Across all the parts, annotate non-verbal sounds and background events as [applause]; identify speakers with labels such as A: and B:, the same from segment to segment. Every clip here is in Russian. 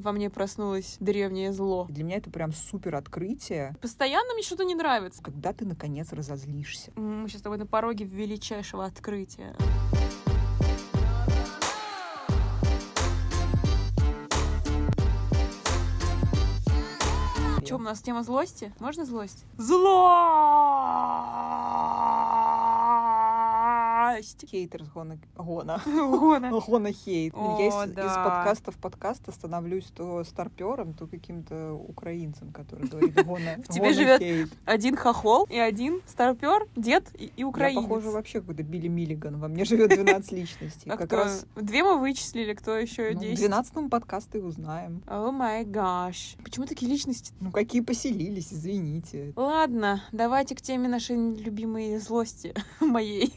A: во мне проснулось древнее зло.
B: Для меня это прям супер открытие,
A: Постоянно мне что-то не нравится.
B: когда ты наконец разозлишься.
A: Мы сейчас с тобой на пороге величайшего открытия. Что, у нас тема злости? Можно злость? Злость!
B: Хейтер с гона... Гона.
A: Гона. [laughs]
B: Гона хейт.
A: О,
B: Я из, из
A: да.
B: подкаста в подкаст становлюсь то старпером, то каким-то украинцем, который говорит гона,
A: В [laughs] тебе живет. Один хохол и один старпер, дед и, и
B: Я
A: украинец.
B: похожа вообще какой-то Билли Миллиган. Во мне живет 12 [laughs] личностей.
A: А
B: Как раз
A: Две мы вычислили, кто еще
B: ну, в
A: 10?
B: 12 подкасте узнаем.
A: О май гаш. Почему такие личности?
B: Ну, какие поселились, извините.
A: Ладно, давайте к теме нашей любимой злости. Моей.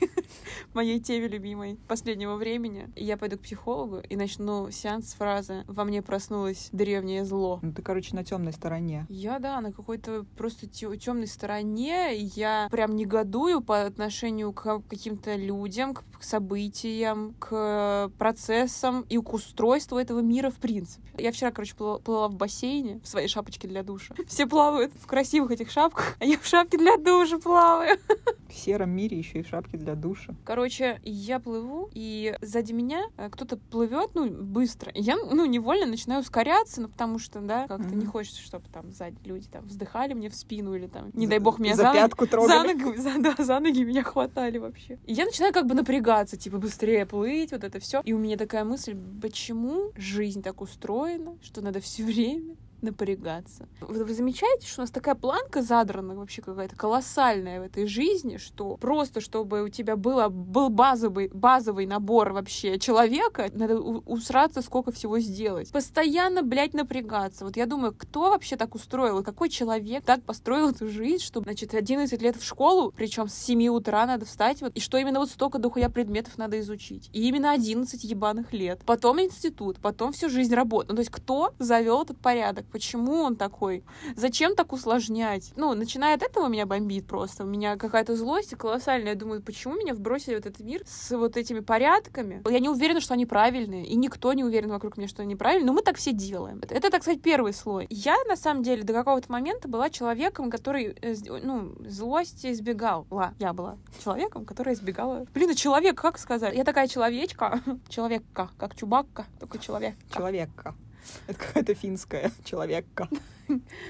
A: Моей теме любимой последнего времени. Я пойду к психологу и начну сеанс с фразы «Во мне проснулось древнее зло».
B: Ну, ты, короче, на темной стороне.
A: Я, да, на какой-то просто темной стороне. и Я прям негодую по отношению к каким-то людям, к событиям, к процессам и к устройству этого мира в принципе. Я вчера, короче, плыла, плыла в бассейне в своей шапочке для душа. Все плавают в красивых этих шапках, а я в шапке для душа плаваю.
B: В сером мире еще и в шапке для душа.
A: Короче, я плыву, и сзади меня э, кто-то плывет, ну, быстро. И я, ну, невольно начинаю ускоряться, ну, потому что, да, как-то не
B: Мгм.
A: хочется, чтобы там сзади люди там вздыхали мне в спину или там, не
B: За-
A: дай бог, меня
B: за
A: за,
B: пятку
A: за
B: трогали.
A: ноги, за, да, за ноги меня хватали вообще. И я начинаю как бы напрягаться, типа, быстрее плыть, вот это все. И у меня такая мысль, почему жизнь так устроена, что надо все время напрягаться. Вы, вы замечаете, что у нас такая планка задрана вообще какая-то колоссальная в этой жизни, что просто чтобы у тебя было, был базовый, базовый набор вообще человека, надо усраться сколько всего сделать. Постоянно, блядь, напрягаться. Вот я думаю, кто вообще так устроил, какой человек так построил эту жизнь, что, значит, 11 лет в школу, причем с 7 утра надо встать, вот, и что именно вот столько дохуя предметов надо изучить. И именно 11 ебаных лет. Потом институт, потом всю жизнь работа. Ну, то есть кто завел этот порядок? Почему он такой? Зачем так усложнять? Ну, начиная от этого меня бомбит просто. У меня какая-то злость колоссальная. Я думаю, почему меня вбросили в этот мир с вот этими порядками? Я не уверена, что они правильные, и никто не уверен вокруг меня, что они правильные, но мы так все делаем. Это, так сказать, первый слой. Я, на самом деле, до какого-то момента была человеком, который, э, ну, злости избегал. Ла, я была человеком, который избегала... Блин, а человек, как сказать? Я такая человечка, [laughs] человекка, как Чубакка, только человек.
B: Человека. [laughs] Это какая-то финская [laughs] человекка.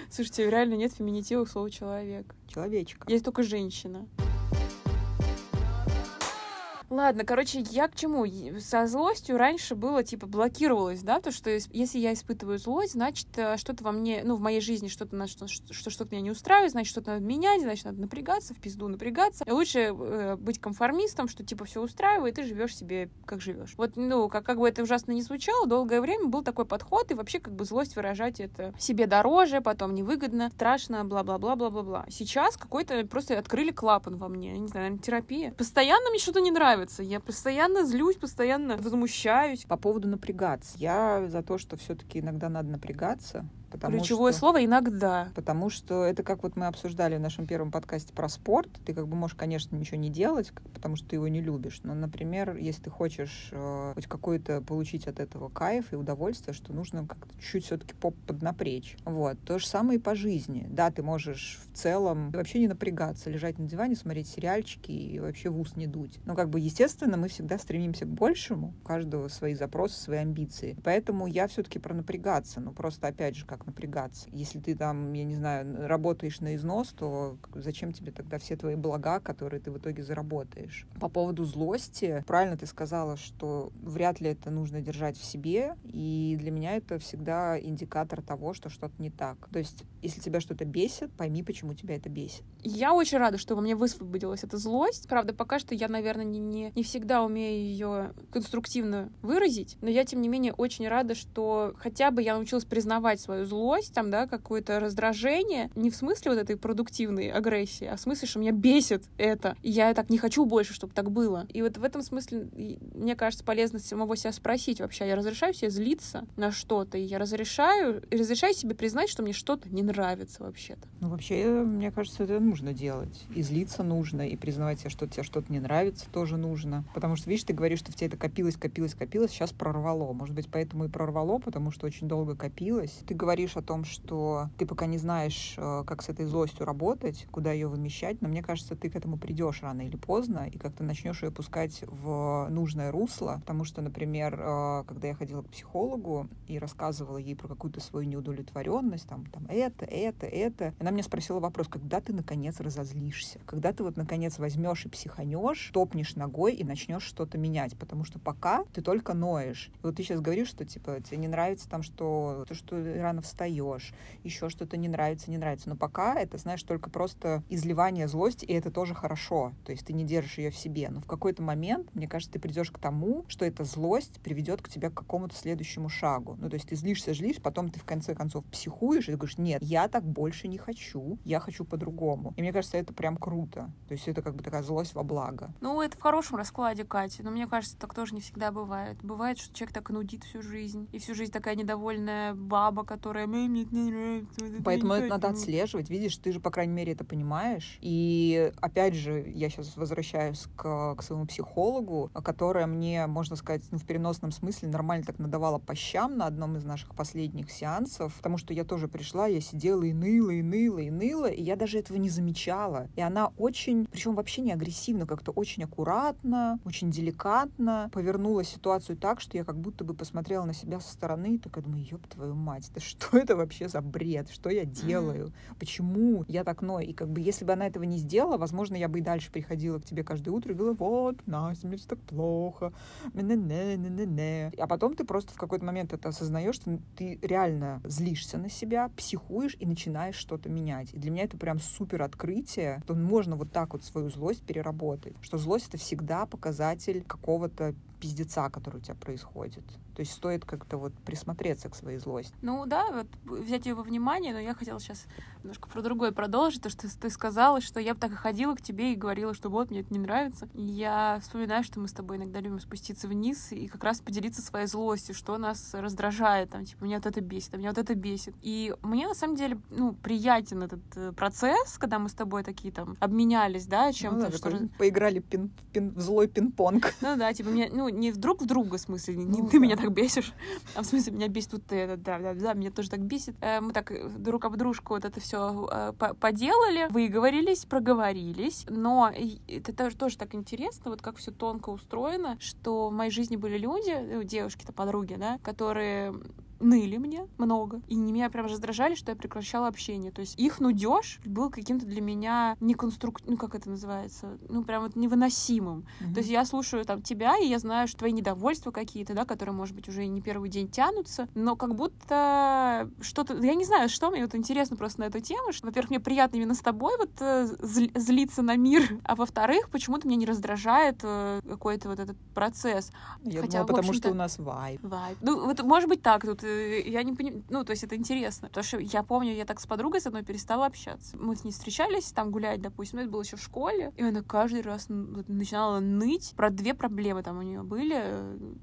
A: Слушайте, реально нет феминитива к слову человек.
B: Человечка.
A: Есть только женщина. Ладно, короче, я к чему? Со злостью раньше было, типа, блокировалось, да, то, что если я испытываю злость, значит, э, что-то во мне, ну, в моей жизни что-то, что, что что- что-то меня не устраивает, значит, что-то надо менять, значит, надо напрягаться, в пизду напрягаться. И лучше э, быть конформистом, что, типа, все устраивает, и живешь себе, как живешь. Вот, ну, как, как бы это ужасно не звучало, долгое время был такой подход, и вообще, как бы, злость выражать это себе дороже, потом невыгодно, страшно, бла-бла-бла-бла-бла-бла. Сейчас какой-то просто открыли клапан во мне, не знаю, терапия. Постоянно мне что-то не нравится, я постоянно злюсь, постоянно возмущаюсь.
B: По поводу напрягаться. Я за то, что все-таки иногда надо напрягаться. Потому
A: Ключевое
B: что...
A: слово иногда.
B: Потому что это как вот мы обсуждали в нашем первом подкасте про спорт. Ты как бы можешь, конечно, ничего не делать, потому что ты его не любишь. Но, например, если ты хочешь э, хоть какой-то получить от этого кайф и удовольствие, что нужно как-то чуть-чуть все-таки поп поднапрячь. Вот. То же самое и по жизни. Да, ты можешь в целом вообще не напрягаться, лежать на диване, смотреть сериальчики и вообще в ус не дуть. Но как бы, естественно, мы всегда стремимся к большему. У каждого свои запросы, свои амбиции. Поэтому я все-таки про напрягаться. Ну, просто, опять же, как напрягаться. Если ты там, я не знаю, работаешь на износ, то зачем тебе тогда все твои блага, которые ты в итоге заработаешь? По поводу злости, правильно ты сказала, что вряд ли это нужно держать в себе, и для меня это всегда индикатор того, что что-то не так. То есть, если тебя что-то бесит, пойми, почему тебя это бесит.
A: Я очень рада, что во мне высвободилась эта злость. Правда, пока что я, наверное, не, не, не всегда умею ее конструктивно выразить, но я, тем не менее, очень рада, что хотя бы я научилась признавать свою злость, злость, там, да, какое-то раздражение, не в смысле вот этой продуктивной агрессии, а в смысле, что меня бесит это. И я так не хочу больше, чтобы так было. И вот в этом смысле, мне кажется, полезно самого себя спросить вообще, я разрешаю себе злиться на что-то, и я разрешаю, разрешаю себе признать, что мне что-то не нравится вообще-то.
B: Ну, вообще, мне кажется, это нужно делать. И злиться нужно, и признавать себе, что тебе что-то не нравится, тоже нужно. Потому что, видишь, ты говоришь, что в тебе это копилось, копилось, копилось, сейчас прорвало. Может быть, поэтому и прорвало, потому что очень долго копилось. Ты говоришь о том, что ты пока не знаешь, э, как с этой злостью работать, куда ее вымещать, но мне кажется, ты к этому придешь рано или поздно, и как-то начнешь ее пускать в нужное русло. Потому что, например, э, когда я ходила к психологу и рассказывала ей про какую-то свою неудовлетворенность, там, там это, это, это, она меня спросила вопрос, когда ты наконец разозлишься, когда ты вот наконец возьмешь и психанешь, топнешь ногой и начнешь что-то менять, потому что пока ты только ноешь. И вот ты сейчас говоришь, что типа тебе не нравится там, что то, что рано встаешь, еще что-то не нравится, не нравится. Но пока это, знаешь, только просто изливание злости, и это тоже хорошо. То есть ты не держишь ее в себе. Но в какой-то момент, мне кажется, ты придешь к тому, что эта злость приведет к тебе к какому-то следующему шагу. Ну, то есть ты злишься, злишь, потом ты в конце концов психуешь, и ты говоришь, нет, я так больше не хочу, я хочу по-другому. И мне кажется, это прям круто. То есть это как бы такая злость во благо.
A: Ну, это в хорошем раскладе, Катя. Но мне кажется, так тоже не всегда бывает. Бывает, что человек так нудит всю жизнь. И всю жизнь такая недовольная баба, которая мне не нравится.
B: Поэтому это надо отслеживать. Видишь, ты же, по крайней мере, это понимаешь. И опять же, я сейчас возвращаюсь к, к своему психологу, которая мне, можно сказать, ну, в переносном смысле нормально так надавала по щам на одном из наших последних сеансов, потому что я тоже пришла, я сидела и ныла, и ныла, и ныла, и я даже этого не замечала. И она очень, причем вообще не агрессивно, как-то очень аккуратно, очень деликатно повернула ситуацию так, что я как будто бы посмотрела на себя со стороны и такая думаю, ёб твою мать, да что это вообще за бред, что я делаю, почему я так ною? И как бы если бы она этого не сделала, возможно, я бы и дальше приходила к тебе каждое утро и говорила, вот, Настя, мне все так плохо, не не не не А потом ты просто в какой-то момент это осознаешь, что ты реально злишься на себя, психуешь и начинаешь что-то менять. И для меня это прям супер открытие, что можно вот так вот свою злость переработать, что злость это всегда показатель какого-то пиздеца, который у тебя происходит. То есть стоит как-то вот присмотреться к своей злости.
A: Ну да, вот взять ее во внимание, но я хотела сейчас немножко про другое продолжить, то, что ты сказала, что я бы так и ходила к тебе и говорила, что вот, мне это не нравится. И я вспоминаю, что мы с тобой иногда любим спуститься вниз и как раз поделиться своей злостью, что нас раздражает, там, типа, меня вот это бесит, а меня вот это бесит. И мне, на самом деле, ну, приятен этот э, процесс, когда мы с тобой такие там обменялись, да, чем-то.
B: Ну, да, что... Поиграли пин, пин, в злой пинг-понг.
A: Ну да, типа, мне, ну, не вдруг в друга, в смысле, не ну, ты да. меня так бесишь, а в смысле меня бесит вот это, да, да, да, меня тоже так бесит. Э, мы так друг об дружку вот это все э, поделали, выговорились, проговорились, но это тоже, тоже так интересно, вот как все тонко устроено, что в моей жизни были люди, ну, девушки-то подруги, да, которые ныли мне много. И меня прям раздражали, что я прекращала общение. То есть их нудеж был каким-то для меня неконструк... Ну, как это называется? Ну, прям вот невыносимым. Mm-hmm. То есть я слушаю там тебя, и я знаю, что твои недовольства какие-то, да, которые, может быть, уже не первый день тянутся, но как будто что-то... Я не знаю, что мне вот интересно просто на эту тему. Что, во-первых, мне приятно именно с тобой вот э, злиться на мир, [laughs] а во-вторых, почему-то меня не раздражает э, какой-то вот этот процесс.
B: Я Хотя, думала, потому что у нас вайб.
A: Вайб. Ну, вот может быть так. Тут Э, я не понимаю, ну, то есть это интересно, потому что я помню, я так с подругой с одной перестала общаться. Мы с ней встречались, там гулять, допустим, это было еще в школе, и она каждый раз начинала ныть про две проблемы там у нее были,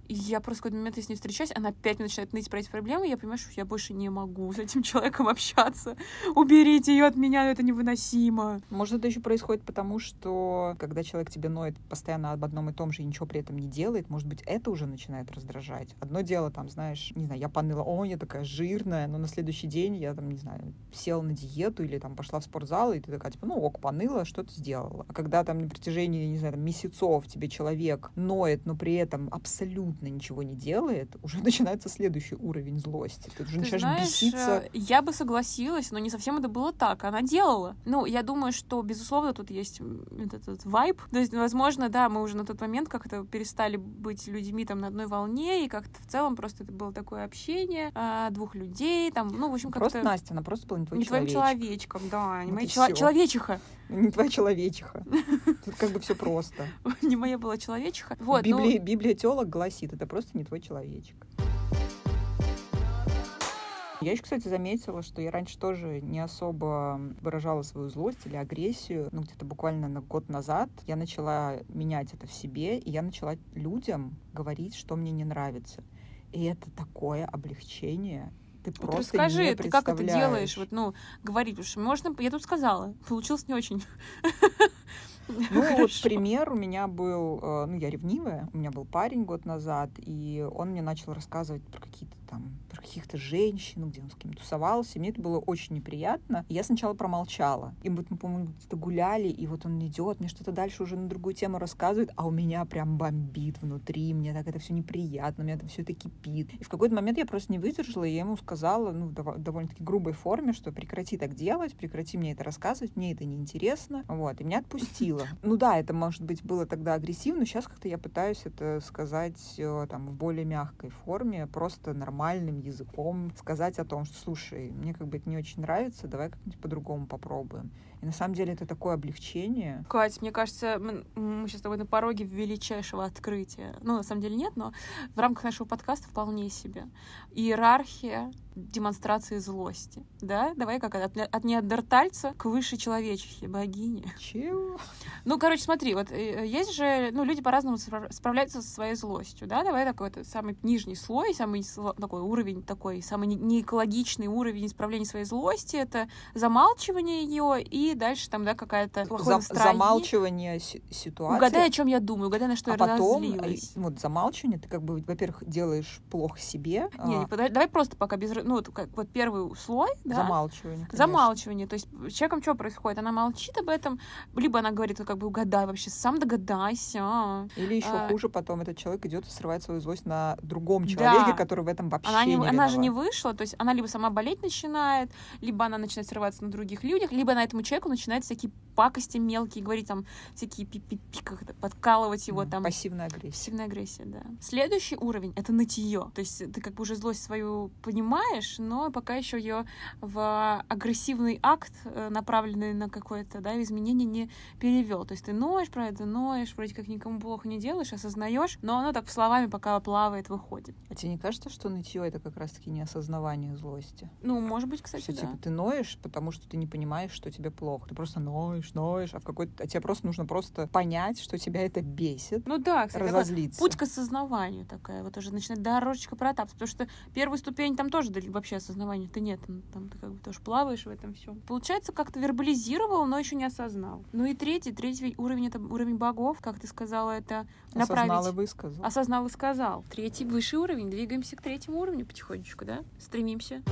A: и я просто в какой-то момент с ней встречаюсь, она опять начинает ныть про эти проблемы, и я понимаю, что я больше не могу с этим [laughs] человеком общаться. Уберите ее от меня, это невыносимо.
B: Может, это еще происходит потому, что когда человек тебе ноет постоянно об одном и том же и ничего при этом не делает, может быть, это уже начинает раздражать. Одно дело, там, знаешь, не знаю, я поныла, о, я такая жирная, но на следующий день я там, не знаю, села на диету или там пошла в спортзал, и ты такая, типа, ну ок, поныла, что ты сделала. А когда там на протяжении, не знаю, там, месяцев тебе человек ноет, но при этом абсолютно ничего не делает, уже [laughs] начинается следующий уровень злости. Ты уже ты начинаешь знаешь, беситься.
A: Э, я бы согласилась, но не совсем это было так. Она делала. Ну, я думаю, что, безусловно, тут есть этот, этот вайб. То есть, возможно, да, мы уже на тот момент как-то перестали быть людьми там на одной волне, и как-то в целом просто это было такое общение, а, двух людей, там, ну, в общем, как-то...
B: Просто Настя, она просто была не твоим
A: не твоим человечком, да, не вот моя чело... человечиха.
B: Не твоя человечиха. [laughs] Тут как бы все просто. [laughs]
A: Не моя была человечиха. Вот,
B: ну... Библия теолог гласит, это просто не твой человечек. Я еще, кстати, заметила, что я раньше тоже не особо выражала свою злость или агрессию. Ну, где-то буквально на год назад я начала менять это в себе, и я начала людям говорить, что мне не нравится. И это такое облегчение. Ты
A: Вот
B: просто
A: расскажи,
B: не
A: ты как это делаешь? Вот, ну, говорить, что можно, я тут сказала, получилось не очень.
B: Ну, вот
A: Хорошо.
B: пример у меня был, э, ну, я ревнивая, у меня был парень год назад, и он мне начал рассказывать про какие-то там, каких-то женщин, где он с кем тусовался, мне это было очень неприятно. Я сначала промолчала. И вот мы, по-моему, где-то гуляли, и вот он идет, мне что-то дальше уже на другую тему рассказывает, а у меня прям бомбит внутри, мне так это все неприятно, мне это все это кипит. И в какой-то момент я просто не выдержала, и я ему сказала, ну, в дов- довольно-таки грубой форме, что прекрати так делать, прекрати мне это рассказывать, мне это неинтересно. Вот, и меня отпустила. [laughs] Ну да, это, может быть, было тогда агрессивно, сейчас как-то я пытаюсь это сказать э, там в более мягкой форме, просто нормальным языком сказать о том, что, слушай, мне как бы это не очень нравится, давай как-нибудь по-другому попробуем. И на самом деле это такое облегчение.
A: Кать, мне кажется, мы, мы сейчас с тобой на пороге величайшего открытия. Ну, на самом деле нет, но в рамках нашего подкаста вполне себе. Иерархия демонстрации злости. Да? Давай как от, от неандертальца к высшей человечихе, богине.
B: Чего?
A: Ну, короче, смотри, вот э, есть же, ну, люди по-разному справ- справляются со своей злостью, да, давай такой вот самый нижний слой, самый такой уровень, такой самый не- неэкологичный уровень исправления своей злости, это замалчивание ее и дальше там, да, какая-то настроение.
B: замалчивание си- ситуации.
A: Угадай, о чем я думаю, угадай, на что
B: а
A: я
B: потом,
A: разозлилась.
B: э, вот замалчивание, ты как бы, во-первых, делаешь плохо себе.
A: Не, не,
B: а,
A: подожди, давай просто пока без... Ну, вот, как, вот первый слой, да,
B: Замалчивание. конечно.
A: Замалчивание. То есть с человеком что происходит? Она молчит об этом, либо она говорит, как бы угадай вообще, сам догадайся.
B: Или еще
A: А.
B: хуже, потом этот человек идет и срывает свою злость на другом
A: Да.
B: человеке, который в этом вообще
A: Она, не,
B: не
A: она же не вышла, то есть она либо сама болеть начинает, либо она начинает срываться на других людях, либо на этому человеку начинает всякие пакости мелкие говорить, там, всякие пи-пи-пи, как это, подкалывать его там.
B: Пассивная агрессия.
A: Пассивная агрессия, да. Следующий уровень — это нытье. То есть ты как бы уже злость свою понимаешь, но пока еще ее в агрессивный акт, э, направленный на какое-то да, изменение, не перевел. То есть ты ноешь про это, ноешь, вроде как никому плохо не делаешь, осознаешь, но оно так словами пока плавает, выходит.
B: А тебе не кажется, что нытье это как раз-таки не осознавание злости?
A: Ну, может быть, кстати,
B: что
A: да.
B: типа ты ноешь, потому что ты не понимаешь, что тебе плохо. Ты просто ноешь, ноешь, а в какой-то. А тебе просто нужно просто понять, что тебя это бесит,
A: Ну да, кстати, такой
B: разозлиться.
A: путь к осознаванию такая, вот уже начинает дорожечка протапаться, потому что первую ступень там тоже вообще осознавания-то нет, там, там ты как бы тоже плаваешь в этом все. Получается, как-то вербализировал, но еще не осознал. Ну и третий, третий уровень это уровень богов, как ты сказала, это
B: Осознал и
A: направить.
B: высказал.
A: Осознал и сказал. Третий высший уровень. Двигаемся к третьему уровню потихонечку, да? Стремимся.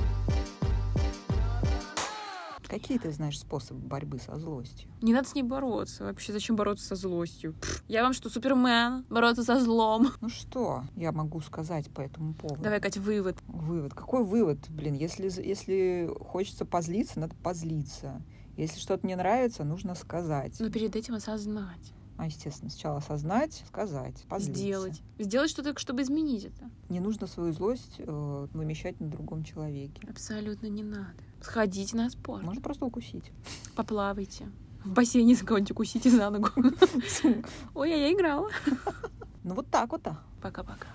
B: Какие ты знаешь способы борьбы со злостью?
A: Не надо с ней бороться. Вообще, зачем бороться со злостью? Пф, я вам что, Супермен? Бороться со злом?
B: Ну что я могу сказать по этому поводу?
A: Давай, Катя, вывод.
B: Вывод. Какой вывод? Блин, если, если хочется позлиться, надо позлиться. Если что-то не нравится, нужно сказать.
A: Но перед этим осознать.
B: А, естественно, сначала осознать, сказать, позлиться.
A: Сделать. Сделать что-то, чтобы изменить это.
B: Не нужно свою злость э, вымещать на другом человеке.
A: Абсолютно не надо. Сходите на спорт.
B: Можно просто укусить.
A: Поплавайте. В бассейне кого-нибудь укусите за ногу. [laughs] Ой, а я играла.
B: Ну вот так вот.
A: Пока-пока.